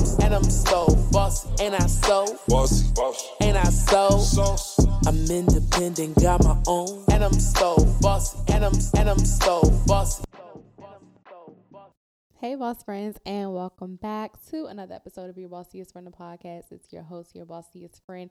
I'm and I'm so bossy, and I so bossy, bossy, and I so sauce. I'm independent, got my own, and I'm so bossy, and I'm and I'm so bossy. Hey, boss friends, and welcome back to another episode of Your Bossiest Friend the podcast. It's your host, your bossiest friend,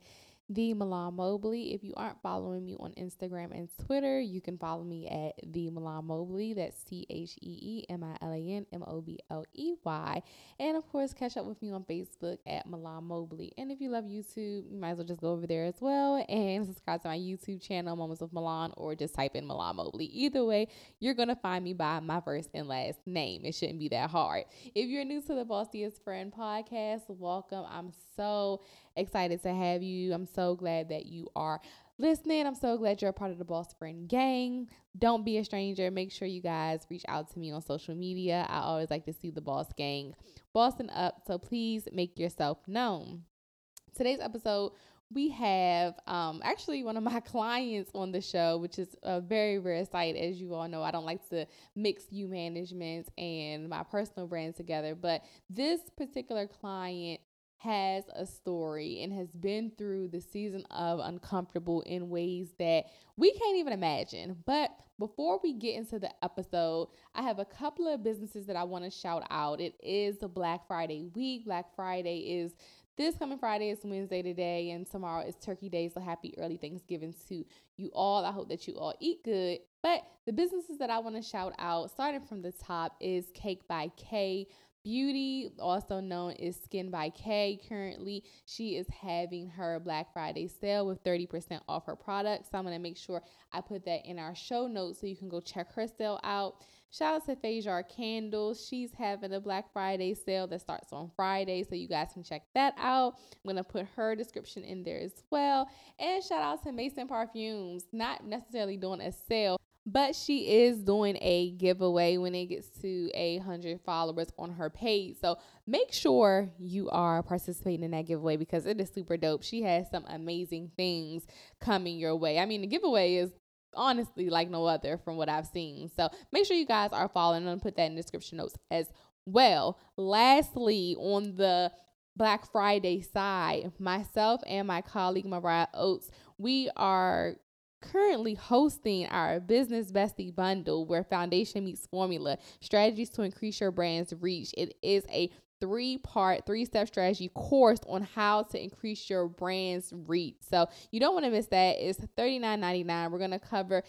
the Milan Mobley. If you aren't following me on Instagram and Twitter, you can follow me at the Milan Mobley. That's C H E E M I L A N M O B L E Y. And of course, catch up with me on Facebook at Milan Mobley. And if you love YouTube, you might as well just go over there as well and subscribe to my YouTube channel, Moments of Milan, or just type in Milan Mobley. Either way, you're gonna find me by my first and last name. It shouldn't be that hard. If you're new to the Bossiest Friend podcast, welcome. I'm so excited to have you. I'm so glad that you are listening. I'm so glad you're a part of the Boss Friend gang. Don't be a stranger. Make sure you guys reach out to me on social media. I always like to see the Boss gang bossing up, so please make yourself known. Today's episode, we have um, actually one of my clients on the show, which is a very rare sight. As you all know, I don't like to mix you management and my personal brand together, but this particular client has a story and has been through the season of uncomfortable in ways that we can't even imagine. But before we get into the episode, I have a couple of businesses that I want to shout out. It is the Black Friday week. Black Friday is this coming Friday is Wednesday today, and tomorrow is Turkey Day. So happy early Thanksgiving to you all. I hope that you all eat good. But the businesses that I want to shout out, starting from the top, is Cake by K. Beauty, also known as Skin by K. Currently, she is having her Black Friday sale with 30% off her products. So I'm going to make sure I put that in our show notes so you can go check her sale out. Shout out to Fajar Candles. She's having a Black Friday sale that starts on Friday, so you guys can check that out. I'm gonna put her description in there as well. And shout out to Mason Perfumes, not necessarily doing a sale, but she is doing a giveaway when it gets to a hundred followers on her page. So make sure you are participating in that giveaway because it is super dope. She has some amazing things coming your way. I mean, the giveaway is honestly like no other from what I've seen. So make sure you guys are following. Gonna put that in the description notes as well. Lastly, on the Black Friday side, myself and my colleague Mariah Oates, we are currently hosting our business bestie bundle where foundation meets formula strategies to increase your brand's reach. It is a three part three step strategy course on how to increase your brand's reach. So you don't want to miss that. It's $39.99 we're going to cover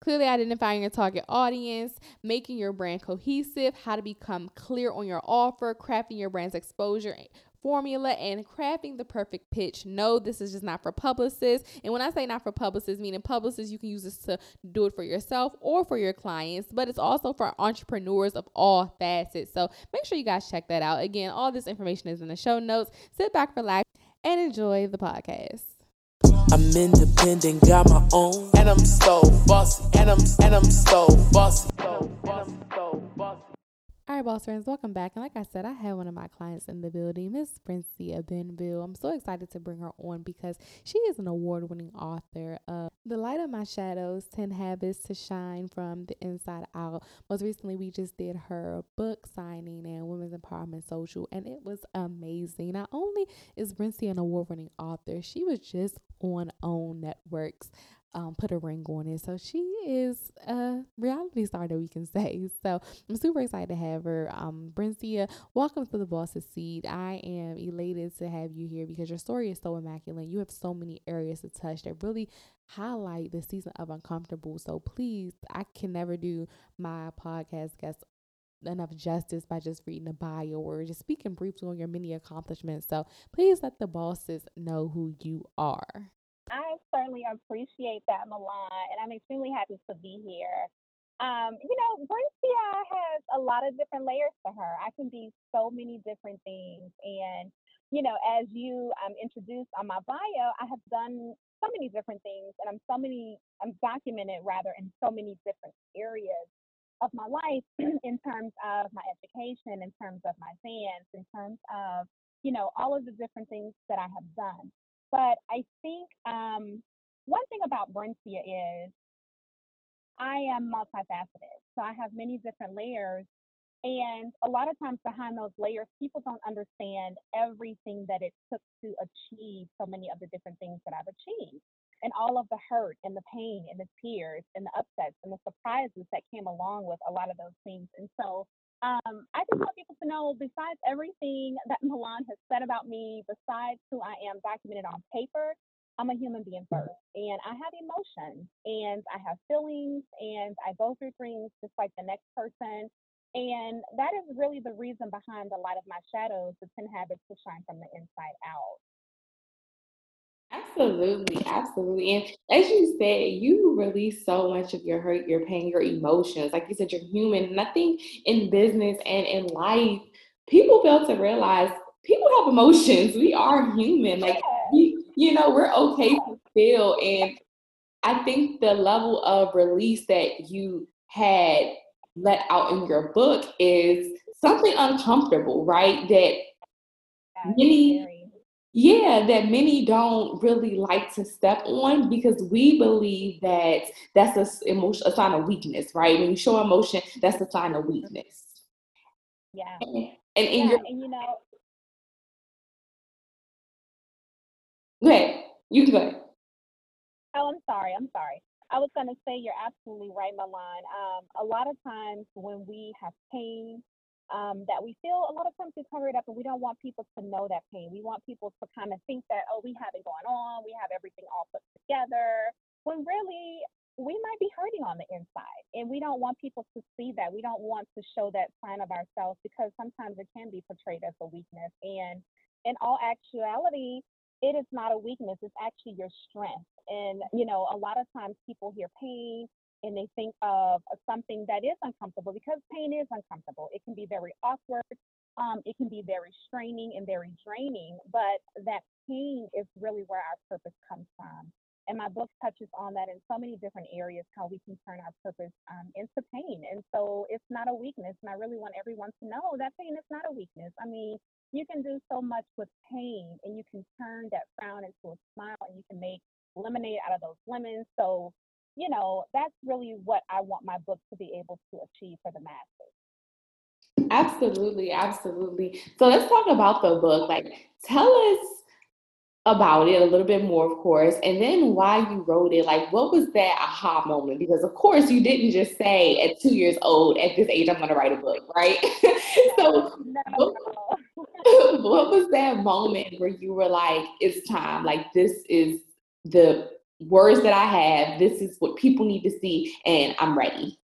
Clearly identifying your target audience, making your brand cohesive, how to become clear on your offer, crafting your brand's exposure formula and crafting the perfect pitch. No, this is just not for publicists. And when I say not for publicists, meaning publicists, you can use this to do it for yourself or for your clients, but it's also for entrepreneurs of all facets. So make sure you guys check that out. Again, all this information is in the show notes. Sit back, relax, and enjoy the podcast. I'm independent, got my own, and I'm so bossy, and I'm and I'm so bossy. So bossy. All right, boss friends, welcome back. And like I said, I have one of my clients in the building, Miss Brincia Benville. I'm so excited to bring her on because she is an award winning author of The Light of My Shadows 10 Habits to Shine from the Inside Out. Most recently, we just did her book signing and Women's Empowerment Social, and it was amazing. Not only is Brincia an award winning author, she was just on OWN Networks um, put a ring on it. So she is a reality star that we can say. So I'm super excited to have her. Um, Brincia, welcome to the Boss's Seat. I am elated to have you here because your story is so immaculate. You have so many areas to touch that really highlight the season of uncomfortable. So please, I can never do my podcast guest enough justice by just reading a bio or just speaking briefly on your many accomplishments. So please let the bosses know who you are. I certainly appreciate that, Milan, and I'm extremely happy to be here. Um, you know, Brincia has a lot of different layers to her. I can be so many different things. And, you know, as you um, introduced on my bio, I have done so many different things and I'm so many, I'm documented rather in so many different areas of my life in terms of my education, in terms of my fans, in terms of, you know, all of the different things that I have done. But I think um, one thing about Brincia is I am multifaceted. So I have many different layers And a lot of times behind those layers, people don't understand everything that it took to achieve so many of the different things that I've achieved. And all of the hurt and the pain and the tears and the upsets and the surprises that came along with a lot of those things. And so um, I just want people to know, besides everything that Milan has said about me, besides who I am documented on paper, I'm a human being first, and I have emotions, and I have feelings, and I go through things just like the next person. And that is really the reason behind the light of my shadows, the 10 habits to shine from the inside out. Absolutely, absolutely. And as you said, you release so much of your hurt, your pain, your emotions. Like you said, you're human. Nothing in business and in life, people fail to realize people have emotions. We are human. Like you, you know, we're okay to feel. And I think the level of release that you had let out in your book is something uncomfortable, right? That many yeah, that many don't really like to step on because we believe that that's a emotion, a sign of weakness, right? When you show emotion, that's a sign of weakness. Yeah. And, and in yeah, your and you know, go ahead, you can go ahead. Oh, I'm sorry. I'm sorry. I was going to say you're absolutely right, Milan. Um, a lot of times when we have pain um, that we feel a lot of times we cover it up and we don't want people to know that pain. We want people to kind of think that, oh, we have it going on, we have everything all put together, when really we might be hurting on the inside. And we don't want people to see that. We don't want to show that sign of ourselves because sometimes it can be portrayed as a weakness. And in all actuality, it is not a weakness, it's actually your strength. And, you know, a lot of times people hear pain and they think of something that is uncomfortable because pain is uncomfortable. It can be very awkward. Um, it can be very straining and very draining, but that pain is really where our purpose comes from. And my book touches on that in so many different areas, how we can turn our purpose um, into pain. And so it's not a weakness. And I really want everyone to know that pain is not a weakness. I mean, you can do so much with pain and you can turn that frown into a smile and you can make lemonade out of those lemons. So you know, that's really what I want my book to be able to achieve for the masses. Absolutely, absolutely. So let's talk about the book. Like, tell us about it a little bit more, of course, and then why you wrote it. Like, what was that aha moment? Because, of course, you didn't just say at two years old, at this age, I'm going to write a book, right? so, no, what, no. what was that moment where you were like, it's time? Like, this is the words that I have. This is what people need to see, and I'm ready.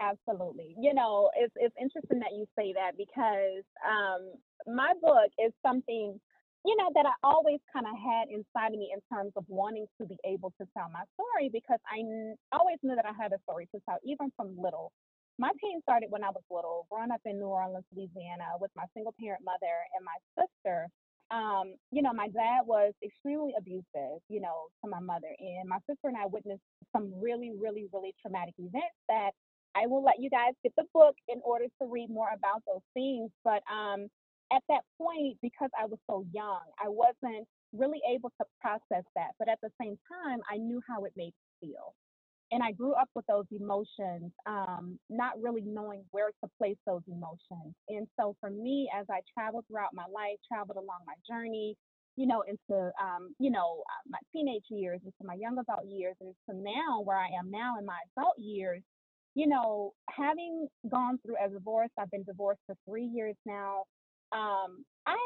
Absolutely. You know, it's it's interesting that you say that because um, my book is something, you know, that I always kind of had inside of me in terms of wanting to be able to tell my story because I n- always knew that I had a story to tell, even from little. My pain started when I was little, growing up in New Orleans, Louisiana, with my single parent mother and my sister um, you know, my dad was extremely abusive, you know, to my mother. And my sister and I witnessed some really, really, really traumatic events that I will let you guys get the book in order to read more about those things. But um, at that point, because I was so young, I wasn't really able to process that. But at the same time, I knew how it made me feel and I grew up with those emotions, um, not really knowing where to place those emotions. And so for me, as I traveled throughout my life, traveled along my journey, you know, into, um, you know, uh, my teenage years, into my young adult years, and to now where I am now in my adult years, you know, having gone through a divorce, I've been divorced for three years now. Um, I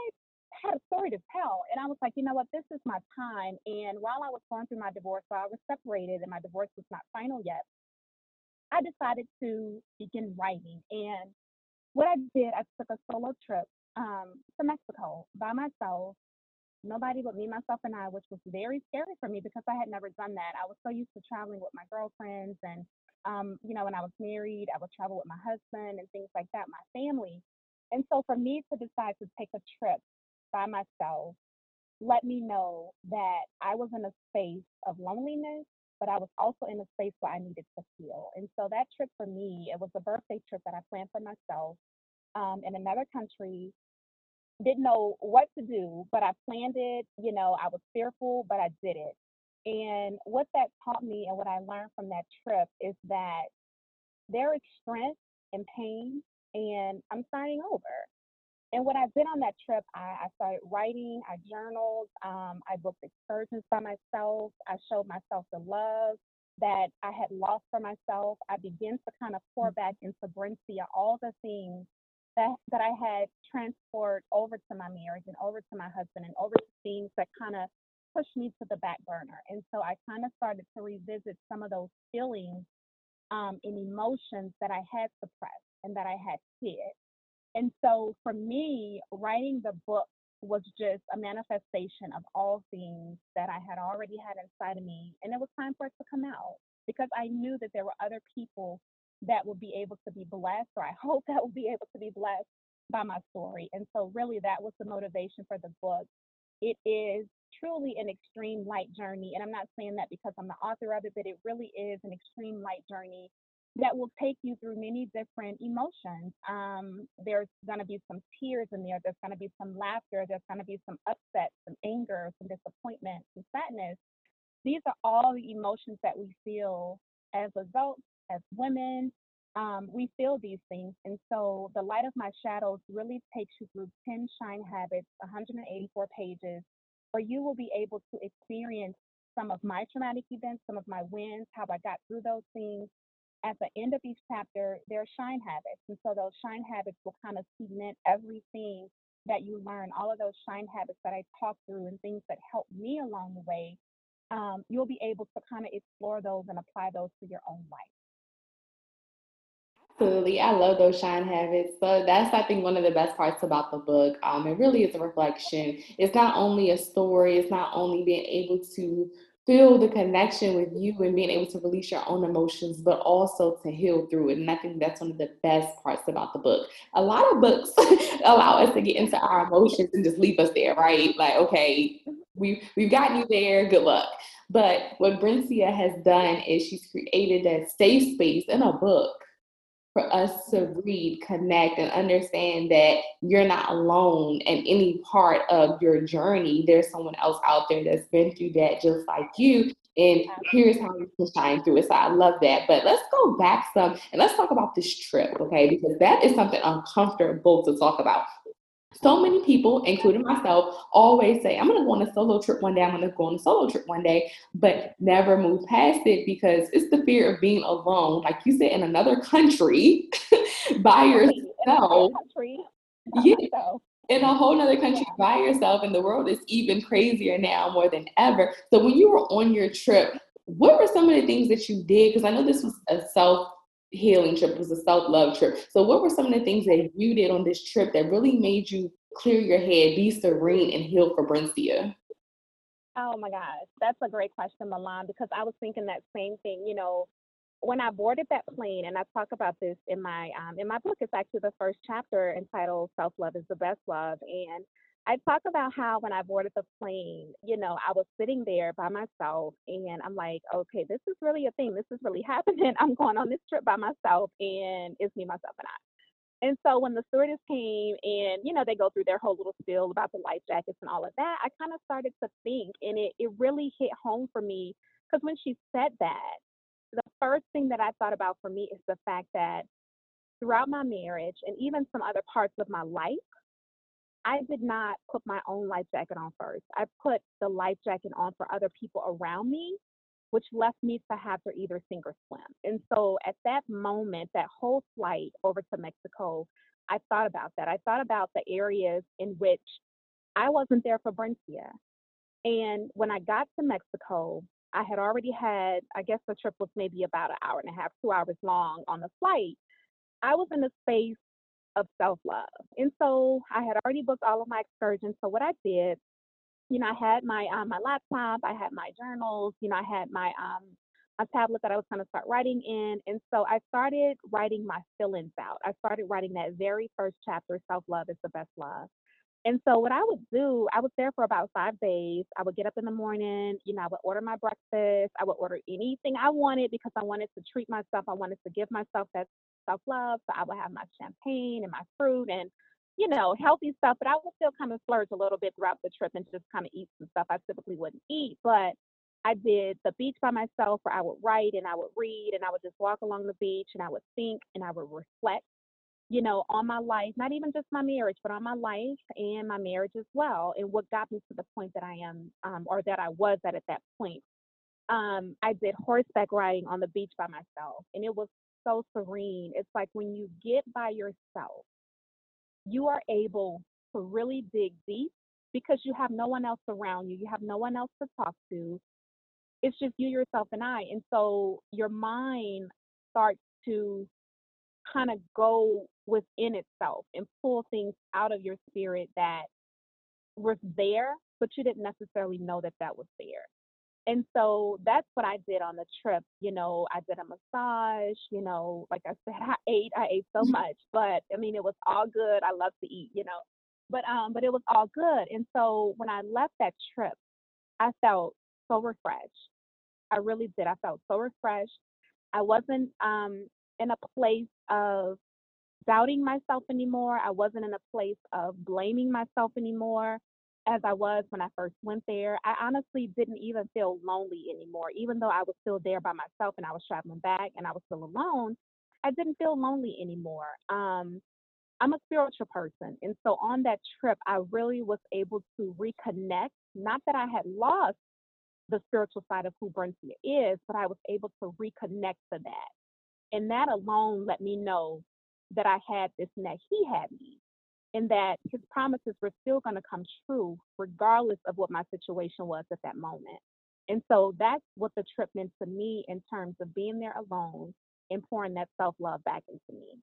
had a story to tell. And I was like, you know what, this is my time. And while I was going through my divorce, while I was separated and my divorce was not final yet, I decided to begin writing. And what I did, I took a solo trip um, to Mexico by myself. Nobody but me, myself, and I, which was very scary for me because I had never done that. I was so used to traveling with my girlfriends and um, you know, when I was married, I would travel with my husband and things like that, my family. And so for me to decide to take a trip by myself let me know that I was in a space of loneliness, but I was also in a space where I needed to heal. And so that trip for me, it was a birthday trip that I planned for myself um, in another country. Didn't know what to do, but I planned it. You know, I was fearful, but I did it. And what that taught me and what I learned from that trip is that there is strength in pain and I'm starting over. And when I did on that trip, I, I started writing, I journaled, um, I booked excursions by myself, I showed myself the love that I had lost for myself. I began to kind of pour mm. back into Brincia all the things that, that I had transferred over to my marriage and over to my husband and over to things that kind of pushed me to the back burner. And so I kind of started to revisit some of those feelings um, and emotions that I had suppressed and that I had hid. And so for me, writing the book was just a manifestation of all things that I had already had inside of me. And it was time for it to come out because I knew that there were other people that would be able to be blessed, or I hope that will be able to be blessed by my story. And so, really, that was the motivation for the book. It is truly an extreme light journey. And I'm not saying that because I'm the author of it, but it really is an extreme light journey that will take you through many different emotions. Um, there's going to be some tears in there. There's going to be some laughter. There's going to be some upset, some anger, some disappointment, some sadness. These are all the emotions that we feel as adults, as women. Um, we feel these things. And so the light of my shadows really takes you through 10 shine habits, 184 pages, where you will be able to experience some of my traumatic events, some of my wins, how I got through those things, at the end of each chapter, there are shine habits. And so those shine habits will kind of cement everything that you learn, all of those shine habits that I talk through and things that help me along the way. Um, you'll be able to kind of explore those and apply those to your own life. Absolutely. I love those shine habits. So that's, I think, one of the best parts about the book. Um, it really is a reflection. It's not only a story, it's not only being able to feel the connection with you and being able to release your own emotions, but also to heal through it. And I think that's one of the best parts about the book. A lot of books allow us to get into our emotions and just leave us there, right? Like, okay, we we've gotten you there, good luck. But what Brincia has done is she's created that safe space in a book for us to read, connect, and understand that you're not alone in any part of your journey. There's someone else out there that's been through that just like you. And here's how you can shine through it. So I love that. But let's go back some and let's talk about this trip, okay? Because that is something uncomfortable to talk about so many people, including myself, always say, I'm going to go on a solo trip one day. I'm going to go on a solo trip one day, but never move past it because it's the fear of being alone, like you said, in another country by yourself. Yeah. In a whole other country by yourself, and the world is even crazier now more than ever. So, when you were on your trip, what were some of the things that you did? Because I know this was a self healing trip. It was a self love trip. So, what were some of the things that you did on this trip that really made you clear your head, be serene, and heal for? Oh my gosh, that's a great question, Milan, because I was thinking that same thing. You know, when I boarded that plane, and I talk about this in my um, in my book, it's actually the first chapter entitled "Self Love is the Best Love," and I talk about how when I boarded the plane, you know, I was sitting there by myself and I'm like, okay, this is really a thing. This is really happening. I'm going on this trip by myself and it's me, myself, and I. And so when the stewardess came and, you know, they go through their whole little spiel about the life jackets and all of that, I kind of started to think and it, it really hit home for me because when she said that, the first thing that I thought about for me is the fact that throughout my marriage and even some other parts of my life, I did not put my own life jacket on first. I put the life jacket on for other people around me, which left me to have to either sink or swim. And so at that moment, that whole flight over to Mexico, I thought about that. I thought about the areas in which I wasn't there for Brincia. And when I got to Mexico, I had already had, I guess the trip was maybe about an hour and a half, two hours long on the flight. I was in a space of self love. And so I had already booked all of my excursions. So what I did, you know, I had my um, my laptop, I had my journals, you know, I had my um a tablet that I was going to start writing in. And so I started writing my feelings out. I started writing that very first chapter, Self Love is the Best Love. And so what I would do, I was there for about five days. I would get up in the morning, you know, I would order my breakfast. I would order anything I wanted because I wanted to treat myself. I wanted to give myself that self love. So I would have my champagne and my fruit and, you know, healthy stuff. But I would still kind of splurge a little bit throughout the trip and just kind of eat some stuff I typically wouldn't eat. But I did the beach by myself where I would write and I would read and I would just walk along the beach and I would think and I would reflect you know, on my life, not even just my marriage, but on my life and my marriage as well, and what got me to the point that I am, um, or that I was at at that point. Um, I did horseback riding on the beach by myself, and it was so serene. It's like when you get by yourself, you are able to really dig deep because you have no one else around you. You have no one else to talk to. It's just you, yourself, and I. And so your mind starts to kind of go within itself and pull things out of your spirit that was there, but you didn't necessarily know that that was there. And so that's what I did on the trip. You know, I did a massage, you know, like I said, I ate, I ate so much, but I mean, it was all good. I love to eat, you know, but, um, but it was all good. And so when I left that trip, I felt so refreshed. I really did. I felt so refreshed. I wasn't, um, in a place of doubting myself anymore. I wasn't in a place of blaming myself anymore as I was when I first went there. I honestly didn't even feel lonely anymore, even though I was still there by myself and I was traveling back and I was still alone. I didn't feel lonely anymore. Um, I'm a spiritual person. And so on that trip, I really was able to reconnect. Not that I had lost the spiritual side of who Brincia is, but I was able to reconnect to that. And that alone let me know that I had this and that He had me, and that His promises were still going to come true regardless of what my situation was at that moment. And so that's what the trip meant to me in terms of being there alone and pouring that self love back into me.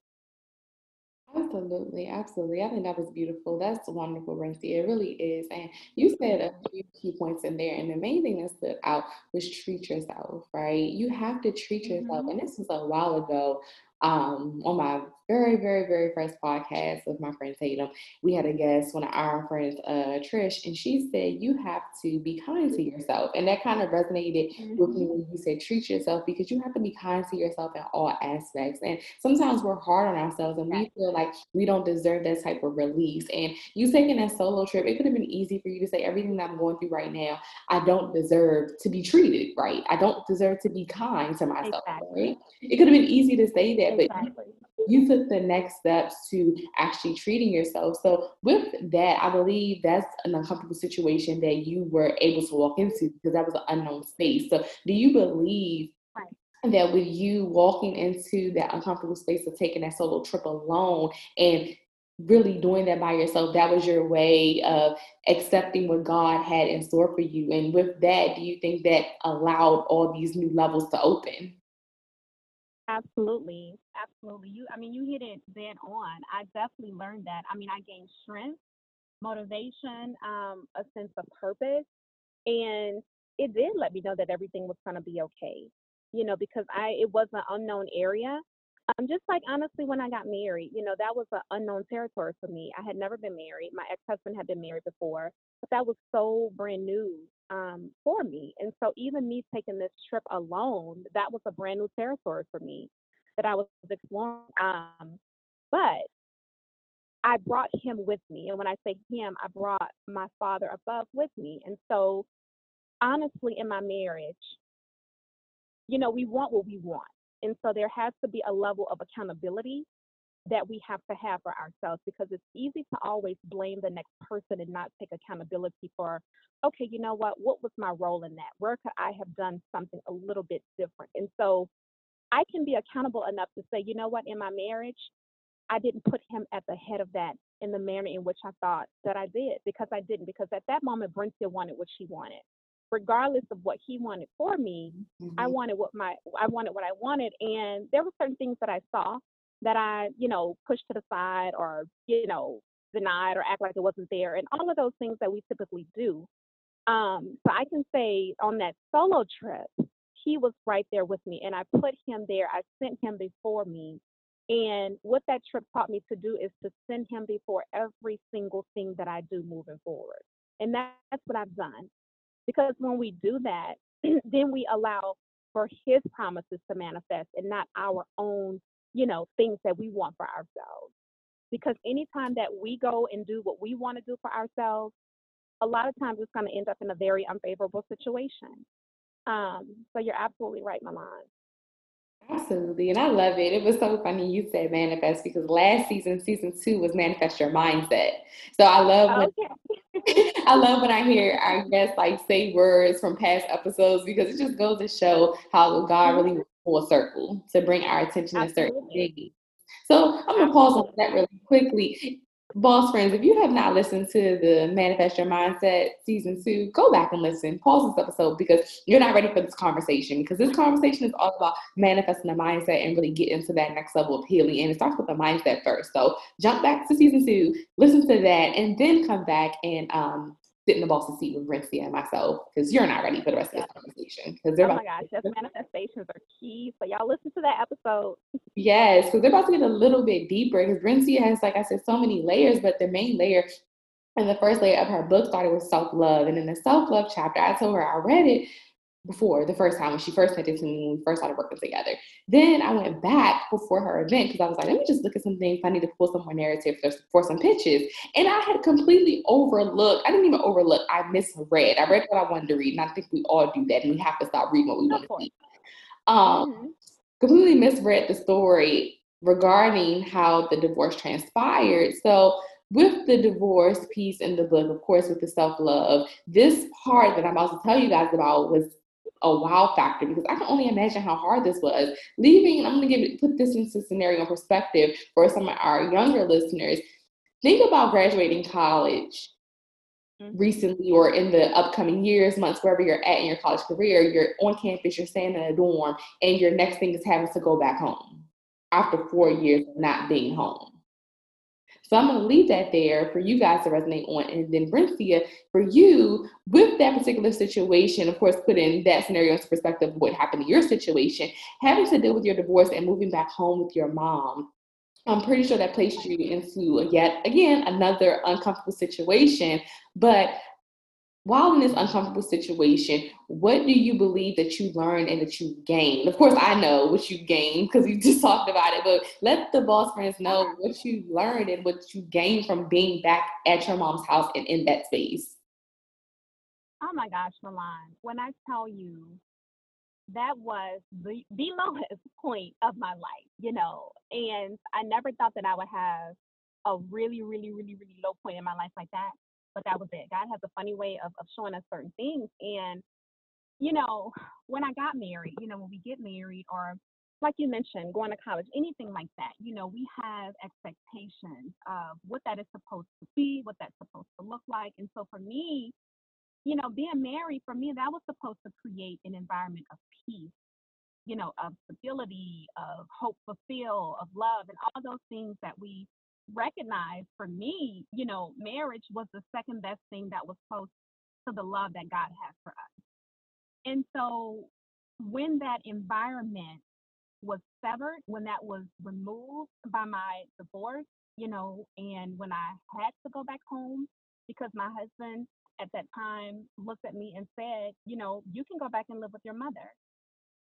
Absolutely, absolutely. I think that was beautiful. That's wonderful, Rency. It really is. And you said a few key points in there, and the main thing that stood out was treat yourself, right? You have to treat yourself. Mm-hmm. And this was a while ago um, on my very, very, very first podcast with my friend Tatum, we had a guest, one of our friends, uh, Trish, and she said, You have to be kind to yourself. And that kind of resonated mm-hmm. with me mm-hmm. when you said treat yourself because you have to be kind to yourself in all aspects. And sometimes we're hard on ourselves and we feel like we don't deserve that type of release. And you taking that solo trip, it could have been easy for you to say, Everything that I'm going through right now, I don't deserve to be treated right. I don't deserve to be kind to myself, exactly. right? It could have been easy to say that, exactly. but you took the next steps to actually treating yourself. So with that, I believe that's an uncomfortable situation that you were able to walk into because that was an unknown space. So do you believe that with you walking into that uncomfortable space of taking that solo trip alone and really doing that by yourself, that was your way of accepting what God had in store for you. And with that, do you think that allowed all these new levels to open? Absolutely. Absolutely. You I mean you hit it dead on. I definitely learned that. I mean I gained strength, motivation, um, a sense of purpose. And it did let me know that everything was gonna be okay. You know, because I it was an unknown area. Um, just like honestly when I got married, you know, that was an unknown territory for me. I had never been married. My ex-husband had been married before, but that was so brand new um, for me. And so even me taking this trip alone, that was a brand new territory for me that I was exploring. Um, but I brought him with me. And when I say him, I brought my father above with me. And so honestly, in my marriage, you know, we want what we want. And so there has to be a level of accountability that we have to have for ourselves because it's easy to always blame the next person and not take accountability for, okay, you know what? What was my role in that? Where could I have done something a little bit different? And so I can be accountable enough to say, you know what? In my marriage, I didn't put him at the head of that in the manner in which I thought that I did because I didn't. Because at that moment, Brincia wanted what she wanted. Regardless of what he wanted for me, mm-hmm. I wanted what my I wanted what I wanted, and there were certain things that I saw that I, you know, pushed to the side or, you know, denied or act like it wasn't there, and all of those things that we typically do. Um, so I can say on that solo trip, he was right there with me, and I put him there. I sent him before me. And what that trip taught me to do is to send him before every single thing that I do moving forward. And that's what I've done. Because when we do that, then we allow for his promises to manifest and not our own you know, things that we want for ourselves. Because anytime that we go and do what we want to do for ourselves, a lot of times it's going to end up in a very unfavorable situation. Um, so you're absolutely right, Milan. Absolutely. And I love it. It was so funny you said manifest because last season, season two, was manifest your mindset. So I love when okay. I love when I hear our guests like say words from past episodes because it just goes to show how God really full circle to bring our attention Absolutely. to certain things. So I'm gonna pause on that really quickly. Boss friends, if you have not listened to the Manifest Your Mindset season two, go back and listen. Pause this episode because you're not ready for this conversation. Because this conversation is all about manifesting the mindset and really getting to that next level of healing. And it starts with the mindset first. So jump back to season two, listen to that, and then come back and um, sit in the boss's seat with Rincia and myself because you're not ready for the rest of this conversation. Because they're oh my gosh, just manifestations are key. So y'all listen to that episode. Yes, because they're about to get a little bit deeper. Because Rincia has, like I said, so many layers, but the main layer and the first layer of her book started with self love. And in the self love chapter, I told her I read it before the first time when she first met it to me when we first started working together. Then I went back before her event because I was like, let me just look at some things. I need to pull some more narrative for, for some pitches. And I had completely overlooked, I didn't even overlook, I misread. I read what I wanted to read. And I think we all do that. And we have to stop reading what we want to see. Um, mm-hmm. Completely misread the story regarding how the divorce transpired. So with the divorce piece in the book, of course, with the self love, this part that I'm about to tell you guys about was a wow factor because I can only imagine how hard this was. Leaving, I'm going to give it, put this into scenario perspective for some of our younger listeners. Think about graduating college mm-hmm. recently or in the upcoming years, months, wherever you're at in your college career. You're on campus, you're staying in a dorm, and your next thing is having to go back home after four years of not being home. So I'm going to leave that there for you guys to resonate on. And then, Brincia, for you, with that particular situation, of course, put in that scenario into perspective of what happened in your situation, having to deal with your divorce and moving back home with your mom. I'm pretty sure that placed you into yet again another uncomfortable situation. But while in this uncomfortable situation, what do you believe that you learned and that you gained? Of course, I know what you gained because you just talked about it, but let the boss friends know what you learned and what you gained from being back at your mom's house and in that space. Oh my gosh, Milan, when I tell you that was the, the lowest point of my life, you know, and I never thought that I would have a really, really, really, really low point in my life like that but that was it. God has a funny way of, of showing us certain things. And, you know, when I got married, you know, when we get married or like you mentioned, going to college, anything like that, you know, we have expectations of what that is supposed to be, what that's supposed to look like. And so for me, you know, being married, for me, that was supposed to create an environment of peace, you know, of stability, of hope, fulfill, of love, and all those things that we recognize for me, you know, marriage was the second best thing that was close to the love that God has for us. And so when that environment was severed, when that was removed by my divorce, you know, and when I had to go back home because my husband at that time looked at me and said, you know, you can go back and live with your mother.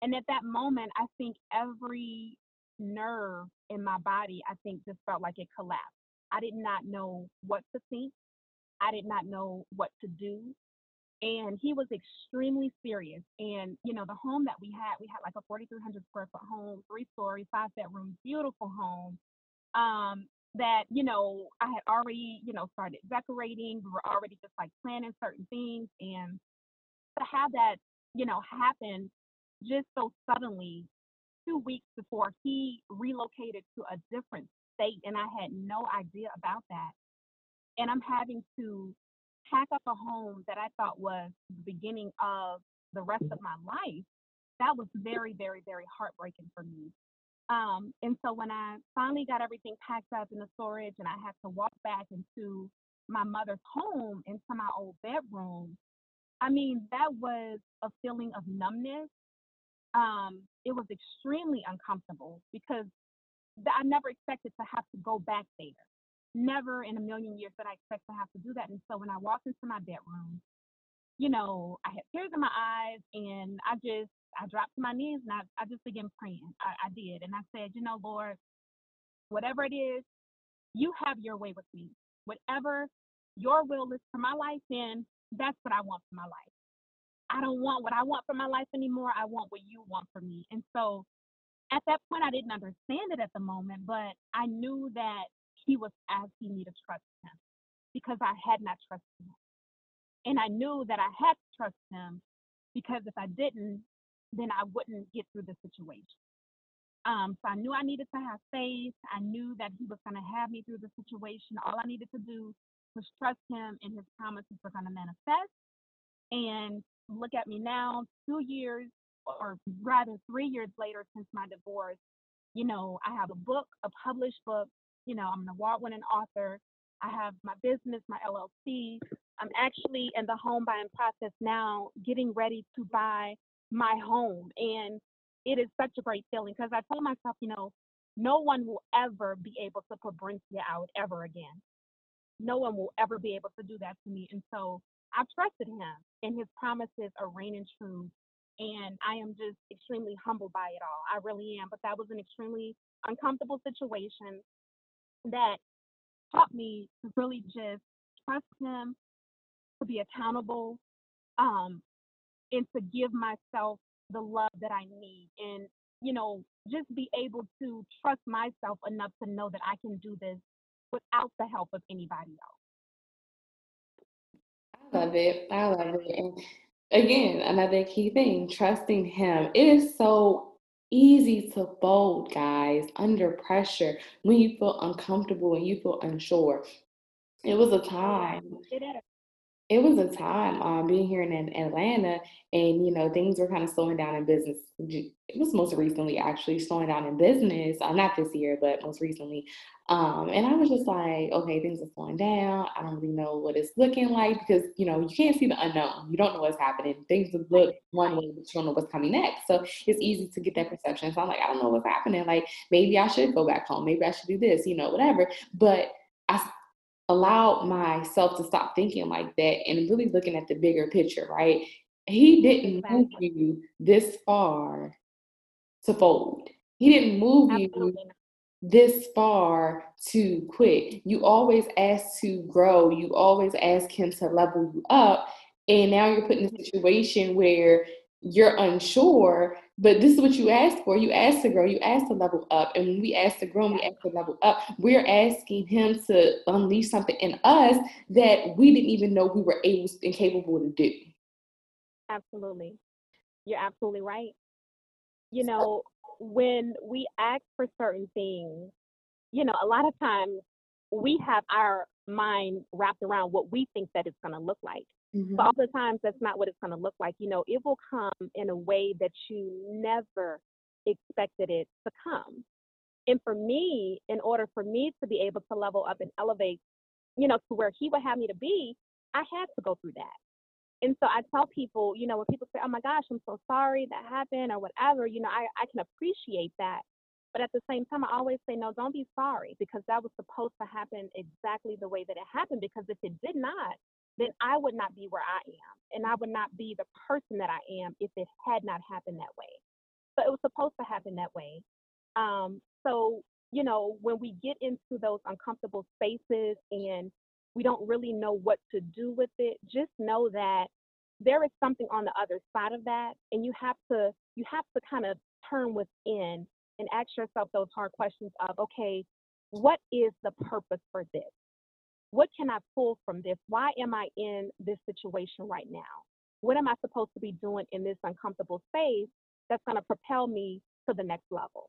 And at that moment, I think every nerve in my body, I think just felt like it collapsed. I did not know what to think. I did not know what to do. And he was extremely serious. And, you know, the home that we had, we had like a 4,300 square foot home, three story, five bedroom, beautiful home. Um, that, you know, I had already, you know, started decorating. We were already just like planning certain things. And to have that, you know, happen just so suddenly two weeks before he relocated to a different state, and I had no idea about that. And I'm having to pack up a home that I thought was the beginning of the rest of my life. That was very, very, very heartbreaking for me. Um, and so when I finally got everything packed up in the storage and I had to walk back into my mother's home, into my old bedroom, I mean, that was a feeling of numbness um, it was extremely uncomfortable because I never expected to have to go back there. Never in a million years did I expect to have to do that. And so when I walked into my bedroom, you know, I had tears in my eyes and I just, I dropped to my knees and I, I just began praying. I, I did. And I said, you know, Lord, whatever it is, you have your way with me. Whatever your will is for my life, then that's what I want for my life. I don't want what I want for my life anymore. I want what you want for me. And so at that point, I didn't understand it at the moment, but I knew that he was asking me to trust him because I had not trusted him. And I knew that I had to trust him because if I didn't, then I wouldn't get through the situation. Um, so I knew I needed to have faith. I knew that he was going to have me through the situation. All I needed to do was trust him and his promises were going to manifest. And look at me now, two years or rather three years later since my divorce, you know, I have a book, a published book. You know, I'm an award winning author. I have my business, my LLC. I'm actually in the home buying process now, getting ready to buy my home. And it is such a great feeling because I told myself, you know, no one will ever be able to put Brincia out ever again. No one will ever be able to do that to me. And so I trusted him and his promises are reigning true. And I am just extremely humbled by it all. I really am. But that was an extremely uncomfortable situation that taught me to really just trust him, to be accountable, um, and to give myself the love that I need. And, you know, just be able to trust myself enough to know that I can do this without the help of anybody else. Love it. I love it. And again, another key thing, trusting him. It is so easy to fold, guys, under pressure when you feel uncomfortable and you feel unsure. It was a time. It was a time um, being here in Atlanta, and you know things were kind of slowing down in business. It was most recently actually slowing down in business. Uh, not this year, but most recently. Um, and I was just like, okay, things are slowing down. I don't really know what it's looking like because you know you can't see the unknown. You don't know what's happening. Things look one way, but you don't know what's coming next. So it's easy to get that perception. So I'm like, I don't know what's happening. Like maybe I should go back home. Maybe I should do this. You know, whatever. But I allowed myself to stop thinking like that and really looking at the bigger picture, right? He didn't move you this far to fold. He didn't move you this far to quit. You always ask to grow. You always ask him to level you up. And now you're put in a mm-hmm. situation where you're unsure, but this is what you asked for. You asked to grow, you asked to level up. And when we ask to grow we ask to level up, we're asking him to unleash something in us that we didn't even know we were able and capable to do. Absolutely. You're absolutely right. You know, when we ask for certain things, you know, a lot of times we have our mind wrapped around what we think that it's going to look like. Mm-hmm. But oftentimes that's not what it's going to look like. You know, it will come in a way that you never expected it to come. And for me, in order for me to be able to level up and elevate, you know, to where he would have me to be, I had to go through that. And so I tell people, you know, when people say, oh my gosh, I'm so sorry that happened or whatever, you know, I, I can appreciate that. But at the same time, I always say, no, don't be sorry because that was supposed to happen exactly the way that it happened. Because if it did not, then I would not be where I am. And I would not be the person that I am if it had not happened that way. But it was supposed to happen that way. Um, so, you know, when we get into those uncomfortable spaces and we don't really know what to do with it, just know that there is something on the other side of that. And you have to, you have to kind of turn within and ask yourself those hard questions of, okay, what is the purpose for this? What can I pull from this? Why am I in this situation right now? What am I supposed to be doing in this uncomfortable space that's going to propel me to the next level?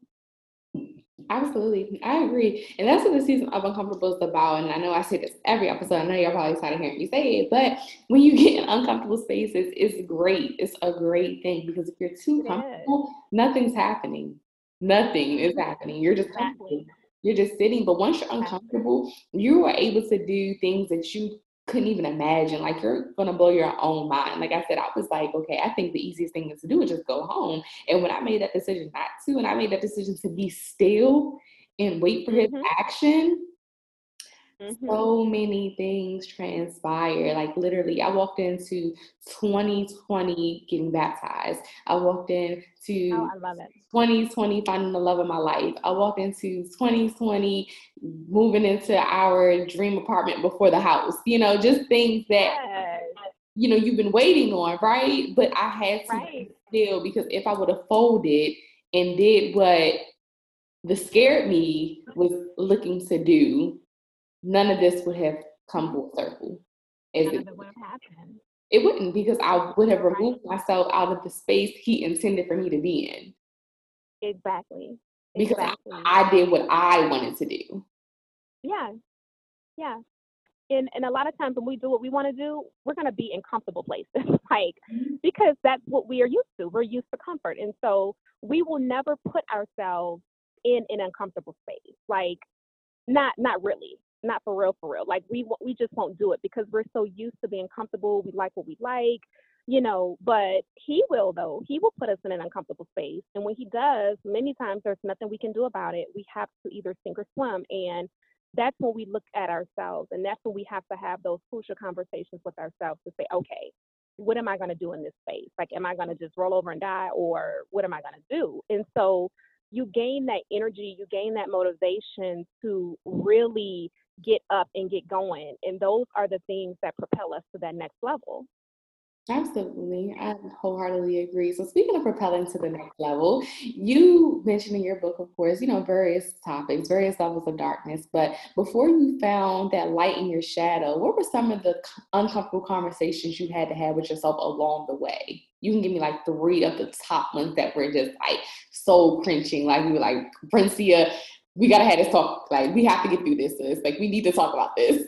Absolutely. I agree. And that's what the season of uncomfortable is about. And I know I say this every episode. I know you're probably tired of hearing me say it, but when you get in uncomfortable spaces, it's great. It's a great thing because if you're too comfortable, nothing's happening. Nothing is happening. You're just exactly. You're just sitting. But once you're uncomfortable, you are able to do things that you couldn't even imagine. Like you're gonna blow your own mind. Like I said, I was like, okay, I think the easiest thing is to do is just go home. And when I made that decision not to, and I made that decision to be still and wait for mm-hmm. his action, Mm-hmm. So many things transpire. Like literally, I walked into 2020 getting baptized. I walked into oh, I love it. 2020 finding the love of my life. I walked into 2020 moving into our dream apartment before the house. You know, just things that yes. you know you've been waiting on, right? But I had to right. still because if I would have folded and did what the scared me was looking to do, none of this would have come full circle. As none it, would have happened. It wouldn't because I would have removed myself out of the space he intended for me to be in. Exactly. Because exactly. I, I did what I wanted to do. Yeah. Yeah and and a lot of times when we do what we want to do, we're going to be in comfortable places, like mm-hmm. because that's what we are used to. We're used to comfort, and so we will never put ourselves in an uncomfortable space. Like, not not really, not for real, for real. Like we we just won't do it because we're so used to being comfortable. We like what we like, you know. But he will though. He will put us in an uncomfortable space, and when he does, many times there's nothing we can do about it. We have to either sink or swim, and that's when we look at ourselves and that's when we have to have those crucial conversations with ourselves to say okay what am i going to do in this space like am i going to just roll over and die or what am i going to do and so you gain that energy you gain that motivation to really get up and get going and those are the things that propel us to that next level Absolutely. I wholeheartedly agree. So speaking of propelling to the next level, you mentioned in your book, of course, you know, various topics, various levels of darkness. But before you found that light in your shadow, what were some of the uncomfortable conversations you had to have with yourself along the way? You can give me like three of the top ones that were just like soul cringing. Like we were like, Brincia, we gotta have this talk. Like we have to get through this. Sis. Like we need to talk about this.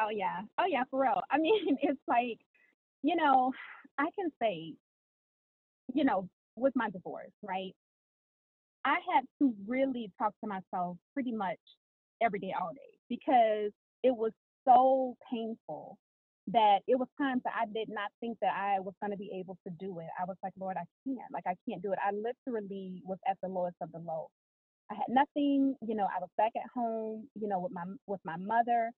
Oh yeah. Oh yeah, for real. I mean, it's like you know, I can say, you know, with my divorce, right? I had to really talk to myself pretty much every day, all day, because it was so painful that it was times that I did not think that I was going to be able to do it. I was like, Lord, I can't. Like, I can't do it. I literally was at the lowest of the low. I had nothing, you know, I was back at home, you know, with my with my mother.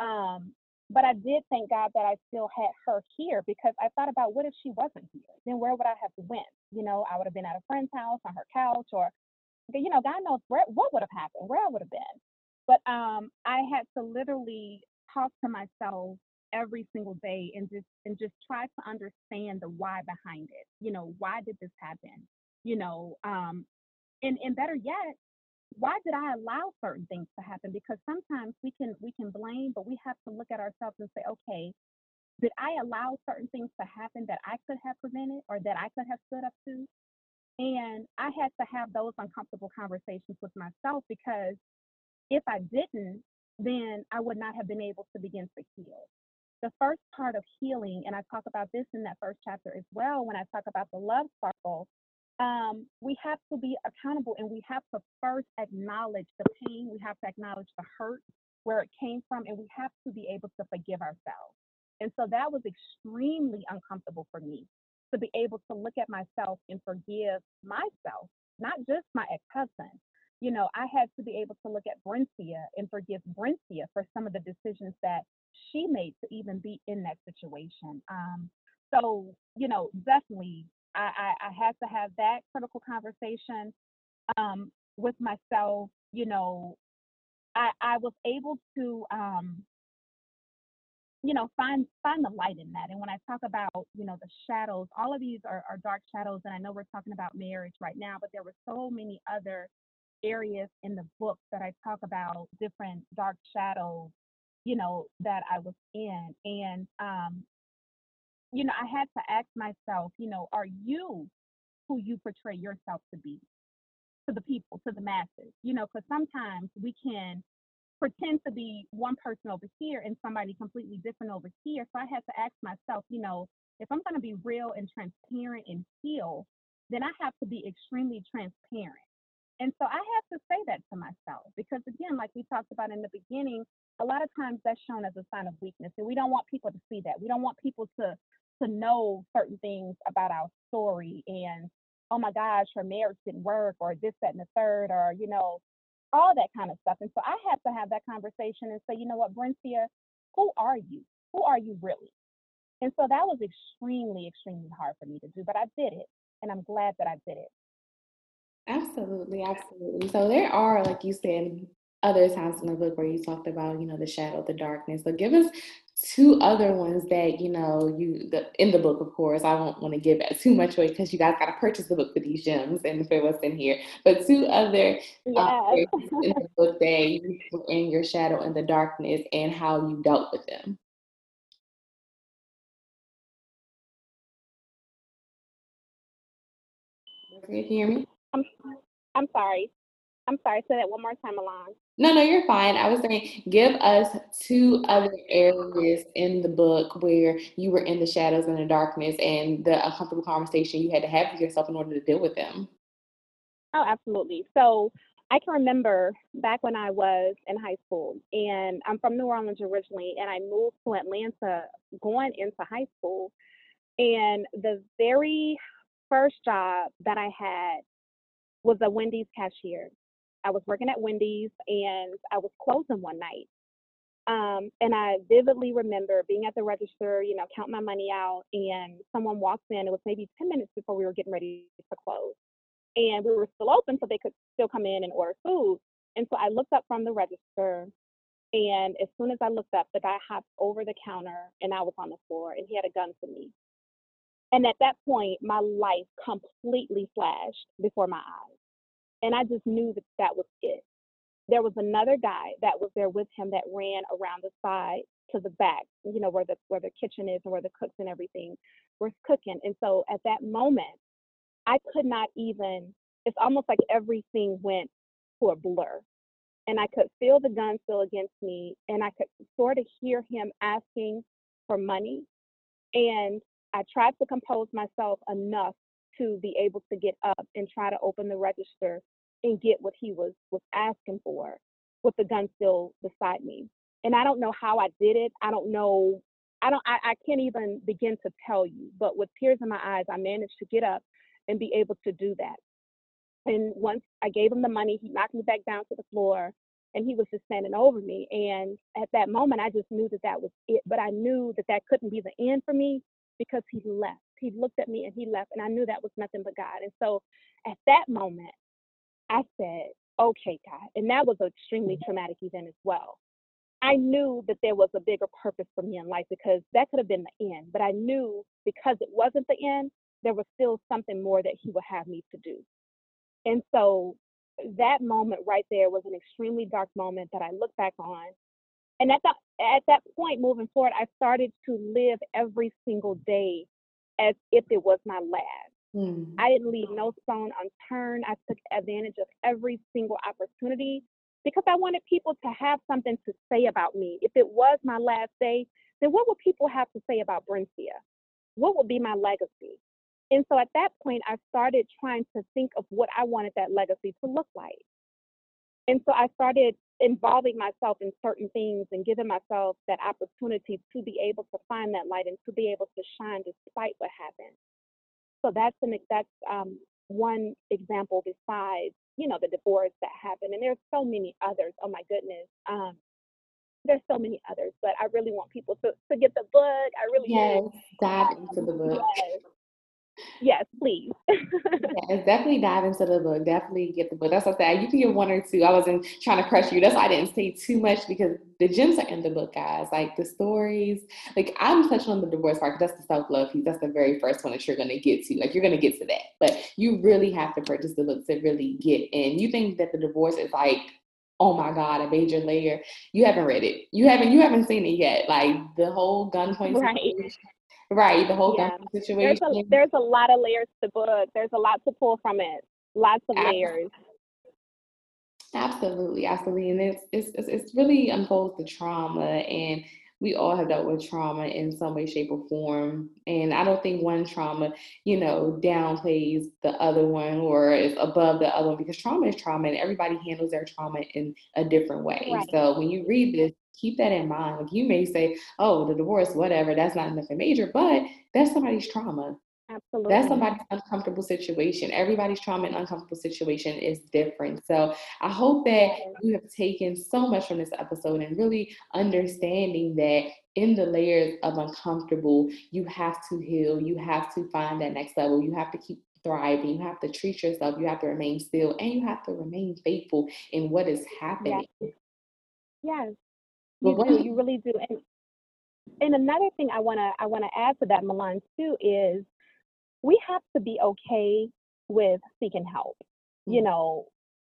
Um, but I did thank God that I still had her here because I thought about what if she wasn't here? Then where would I have went? You know, I would have been at a friend's house on her couch, or you know, God knows where what would have happened, where I would have been. But um, I had to literally talk to myself every single day and just and just try to understand the why behind it. You know, why did this happen? You know, um, and and better yet, why did I allow certain things to happen? Because sometimes we can we can blame, but we have to look at ourselves and say, okay, did I allow certain things to happen that I could have prevented or that I could have stood up to? And I had to have those uncomfortable conversations with myself because if I didn't, then I would not have been able to begin to heal. The first part of healing, and I talk about this in that first chapter as well, when I talk about the love circle, um, we have to be accountable and we have to first acknowledge the pain, we have to acknowledge the hurt, where it came from, and we have to be able to forgive ourselves. And so that was extremely uncomfortable for me to be able to look at myself and forgive myself, not just my ex husband. You know, I had to be able to look at Brincia and forgive Brincia for some of the decisions that she made to even be in that situation. Um, so, you know, definitely I, I, I had to have that critical conversation um, with myself. You know, I, I was able to, um, you know, find find the light in that. And when I talk about, you know, the shadows, all of these are, are dark shadows. And I know we're talking about marriage right now, but there were so many other areas in the book that I talk about different dark shadows, you know, that I was in. And um, you know, I had to ask myself, you know, are you who you portray yourself to be to the people, to the masses? You know, because sometimes we can pretend to be one person over here and somebody completely different over here. So I had to ask myself, you know, if I'm going to be real and transparent and heal, then I have to be extremely transparent. And so I have to say that to myself because, again, like we talked about in the beginning, a lot of times that's shown as a sign of weakness. And we don't want people to see that. We don't want people to to know certain things about our story and oh my gosh, her marriage didn't work or this, that, and the third, or you know, all that kind of stuff. And so I had to have that conversation and say, you know what, Brincia, who are you? Who are you really? And so that was extremely, extremely hard for me to do, but I did it. And I'm glad that I did it. Absolutely, absolutely. So there are, like you said, other times in the book where you talked about, you know, the shadow, the darkness. So give us two other ones that you know you the, in the book of course i won't want to give too much away because you guys got to purchase the book for these gems and for what's in here but two other um, Yes. in the book that you were in your shadow and the darkness and how you dealt with them can you hear me I'm I'm sorry. I'm sorry. Say that one more time, Milan. No, no, you're fine. I was saying, give us two other areas in the book where you were in the shadows and the darkness and the uncomfortable conversation you had to have with yourself in order to deal with them. Oh, absolutely. So I can remember back when I was in high school, and I'm from New Orleans originally, and I moved to Atlanta going into high school. And the very first job that I had was a Wendy's cashier. I was working at Wendy's and I was closing one night. Um, and I vividly remember being at the register, you know, counting my money out, and someone walks in. It was maybe 10 minutes before we were getting ready to close. And we were still open, so they could still come in and order food. And so I looked up from the register, and as soon as I looked up, the guy hopped over the counter, and I was on the floor, and he had a gun for me. And at that point, my life completely flashed before my eyes. And I just knew that that was it. There was another guy that was there with him that ran around the side to the back, you know, where the where the kitchen is and where the cooks and everything were cooking. And so at that moment, I could not even, it's almost like everything went to a blur. And I could feel the gun still against me, and I could sort of hear him asking for money. And I tried to compose myself enough to be able to get up and try to open the register and get what he was was asking for with the gun still beside me. And I don't know how I did it. I don't know. I don't. I, I can't even begin to tell you. But with tears in my eyes, I managed to get up and be able to do that. And once I gave him the money, he knocked me back down to the floor, and he was just standing over me. And at that moment, I just knew that that was it. But I knew that that couldn't be the end for me because he left. He looked at me and he left, and I knew that was nothing but God. And so, at that moment, I said, "Okay, God," and that was an extremely mm-hmm. traumatic event as well. I knew that there was a bigger purpose for me in life because that could have been the end, but I knew because it wasn't the end, there was still something more that He would have me to do. And so that moment right there was an extremely dark moment that I look back on. And at that at that point moving forward, I started to live every single day as if it was my last. Mm. I didn't leave no stone unturned. I took advantage of every single opportunity because I wanted people to have something to say about me. If it was my last day, then what would people have to say about Brincia? What would be my legacy? And so at that point, I started trying to think of what I wanted that legacy to look like. And so I started involving myself in certain things and giving myself that opportunity to be able to find that light and to be able to shine despite what happened. So that's an that's um, one example besides you know the divorce that happened, and there's so many others. Oh my goodness, um, there's so many others, but I really want people to to get the book. I really Yes, dive Um, into the book. yes, yes, please. Yes, definitely dive into the book. Definitely get the book. That's what I said. You can get one or two. I wasn't trying to pressure you. That's why I didn't say too much because the gems are in the book, guys. Like the stories. Like I'm touching on the divorce part that's the self love piece. That's the very first one that you're gonna get to. Like you're gonna get to that, but you really have to purchase the book to really get in. You think that the divorce is like oh my god a major layer you haven't read it you haven't you haven't seen it yet like the whole gunpoint right. Situation right the whole Yeah. gunpoint There's a there's a lot of layers to the book. There's a lot to pull from it. Lots of Ab- layers. absolutely absolutely and it's it's it's it's really unfolds the trauma and we all have dealt with trauma in some way shape or form and i don't think one trauma you know downplays the other one or is above the other one because trauma is trauma and everybody handles their trauma in a different way Right. so when you read this keep that in mind like you may say oh the divorce whatever that's not nothing major but that's somebody's trauma Absolutely. that's somebody's uncomfortable situation. Everybody's trauma and uncomfortable situation is different. So I hope that you have taken so much from this episode and really understanding that in the layers of uncomfortable, you have to heal, you have to find that next level, you have to keep thriving, you have to treat yourself, you have to remain still, and you have to remain faithful in what is happening. Yes. But You what do. You really do. And and another thing I wanna I wanna add to that, Milan, too, is we have to be okay with seeking help. Mm-hmm. You know,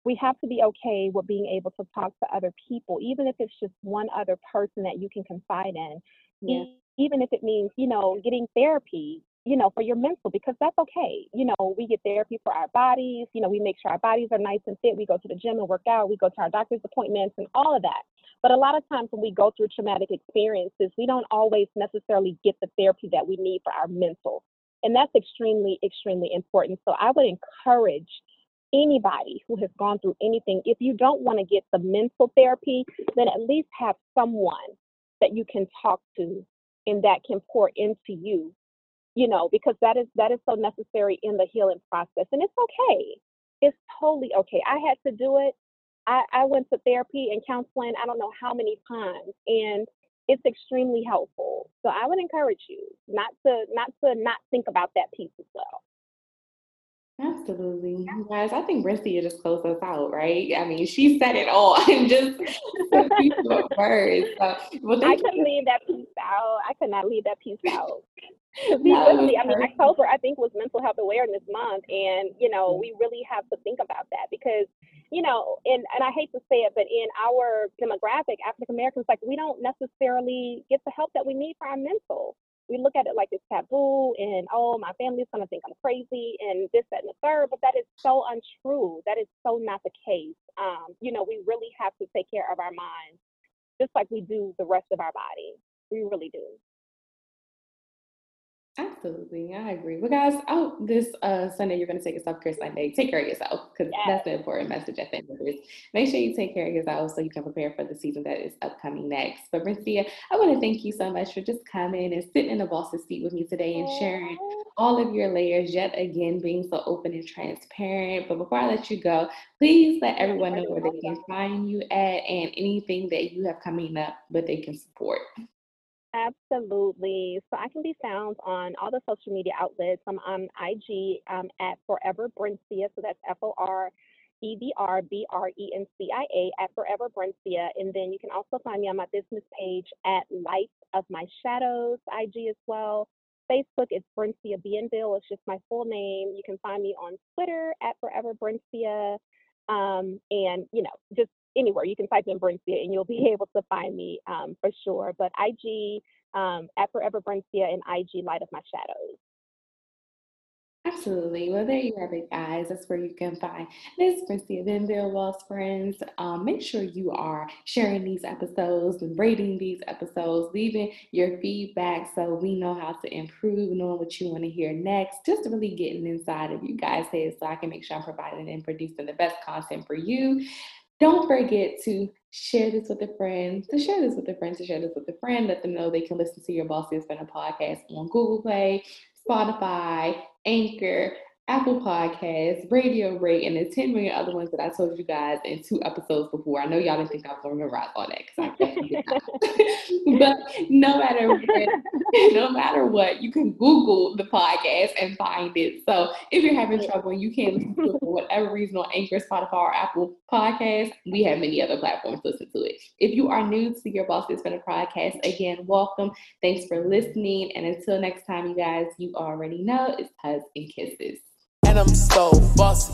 we have to be okay with being able to talk to other people, even if it's just one other person that you can confide in. Yeah. Even if it means, you know, getting therapy, you know, for your mental, because that's okay. You know, we get therapy for our bodies, you know, we make sure our bodies are nice and fit. We go to the gym and work out, we go to our doctor's appointments and all of that. But a lot of times when we go through traumatic experiences, we don't always necessarily get the therapy that we need for our mental. And that's extremely, extremely important. So I would encourage anybody who has gone through anything, if you don't want to get the mental therapy, then at least have someone that you can talk to and that can pour into you, you know, because that is that is so necessary in the healing process. And it's okay. It's totally okay. I had to do it. I, I went to therapy and counseling, I don't know how many times. And it's extremely helpful. So I would encourage you not to not to not think about that piece as well. Absolutely. You guys, I think Brincia just closed us out, right? I mean, she said it all and just words. So, well, I couldn't you. leave that piece out. I could not leave that piece out. we really, I mean, October, I think, was Mental Health Awareness Month. And, you know, mm-hmm. we really have to think about that because, you know, and, and I hate to say it, but in our demographic, African Americans, like, we don't necessarily get the help that we need for our mental. We look at it like it's taboo and oh my family's gonna think i'm crazy and this that and the third but that is so untrue. That is so not the case. Um, you know we really have to take care of our minds just like we do the rest of our body. We really do Absolutely, I agree. Well, guys, oh, this uh, Sunday you're going to take a self care Sunday. Take care of yourself because yes. that's the important message at the end of this. Make sure you take care of yourself so you can prepare for the season that is upcoming next. But Brincia, I want to thank you so much for just coming and sitting in the boss's seat with me today and sharing all of your layers. Yet again, being so open and transparent. But before I let you go, please let everyone know where they can find you at and anything that you have coming up that they can support. Absolutely. So I can be found on all the social media outlets. I'm on IG um, at Forever Brincia. So that's F O R E V R B R E N C I A at Forever Brincia. And then you can also find me on my business page at Light of My Shadows IG as well. Facebook, it's Brincia Bienville. It's just my full name. You can find me on Twitter at Forever Brincia. Um, and, you know, just anywhere. You can type in Brincia and you'll be able to find me um, for sure. But IG um, at Forever Brincia and IG Light of My Shadows. Absolutely. Well, there you have it, guys. That's where you can find Miss Brincia Bienville, Lost Friends. Um, make sure you are sharing these episodes and rating these episodes, leaving your feedback so we know how to improve, knowing what you want to hear next, just really getting inside of you guys' heads so I can make sure I'm providing and producing the best content for you. Don't forget to share this with a friend, to share this with a friend, to share this with a friend. Let them know they can listen to your Bossy as Friend podcast on Google Play, Spotify, Anchor, Apple Podcasts, Radio Rate, and the 10 million other ones that I told you guys in two episodes before. I know y'all didn't think I was going to memorize all that because I but no matter what, no matter what, you can Google the podcast and find it. So if you're having trouble and you can't listen to it for whatever reason on Anchor, Spotify, or Apple Podcasts, we have many other platforms to listen to it. If you are new to your Boss is a podcast, again, welcome. Thanks for listening. And until next time, you guys, you already know it's hugs and kisses I'm so bossy.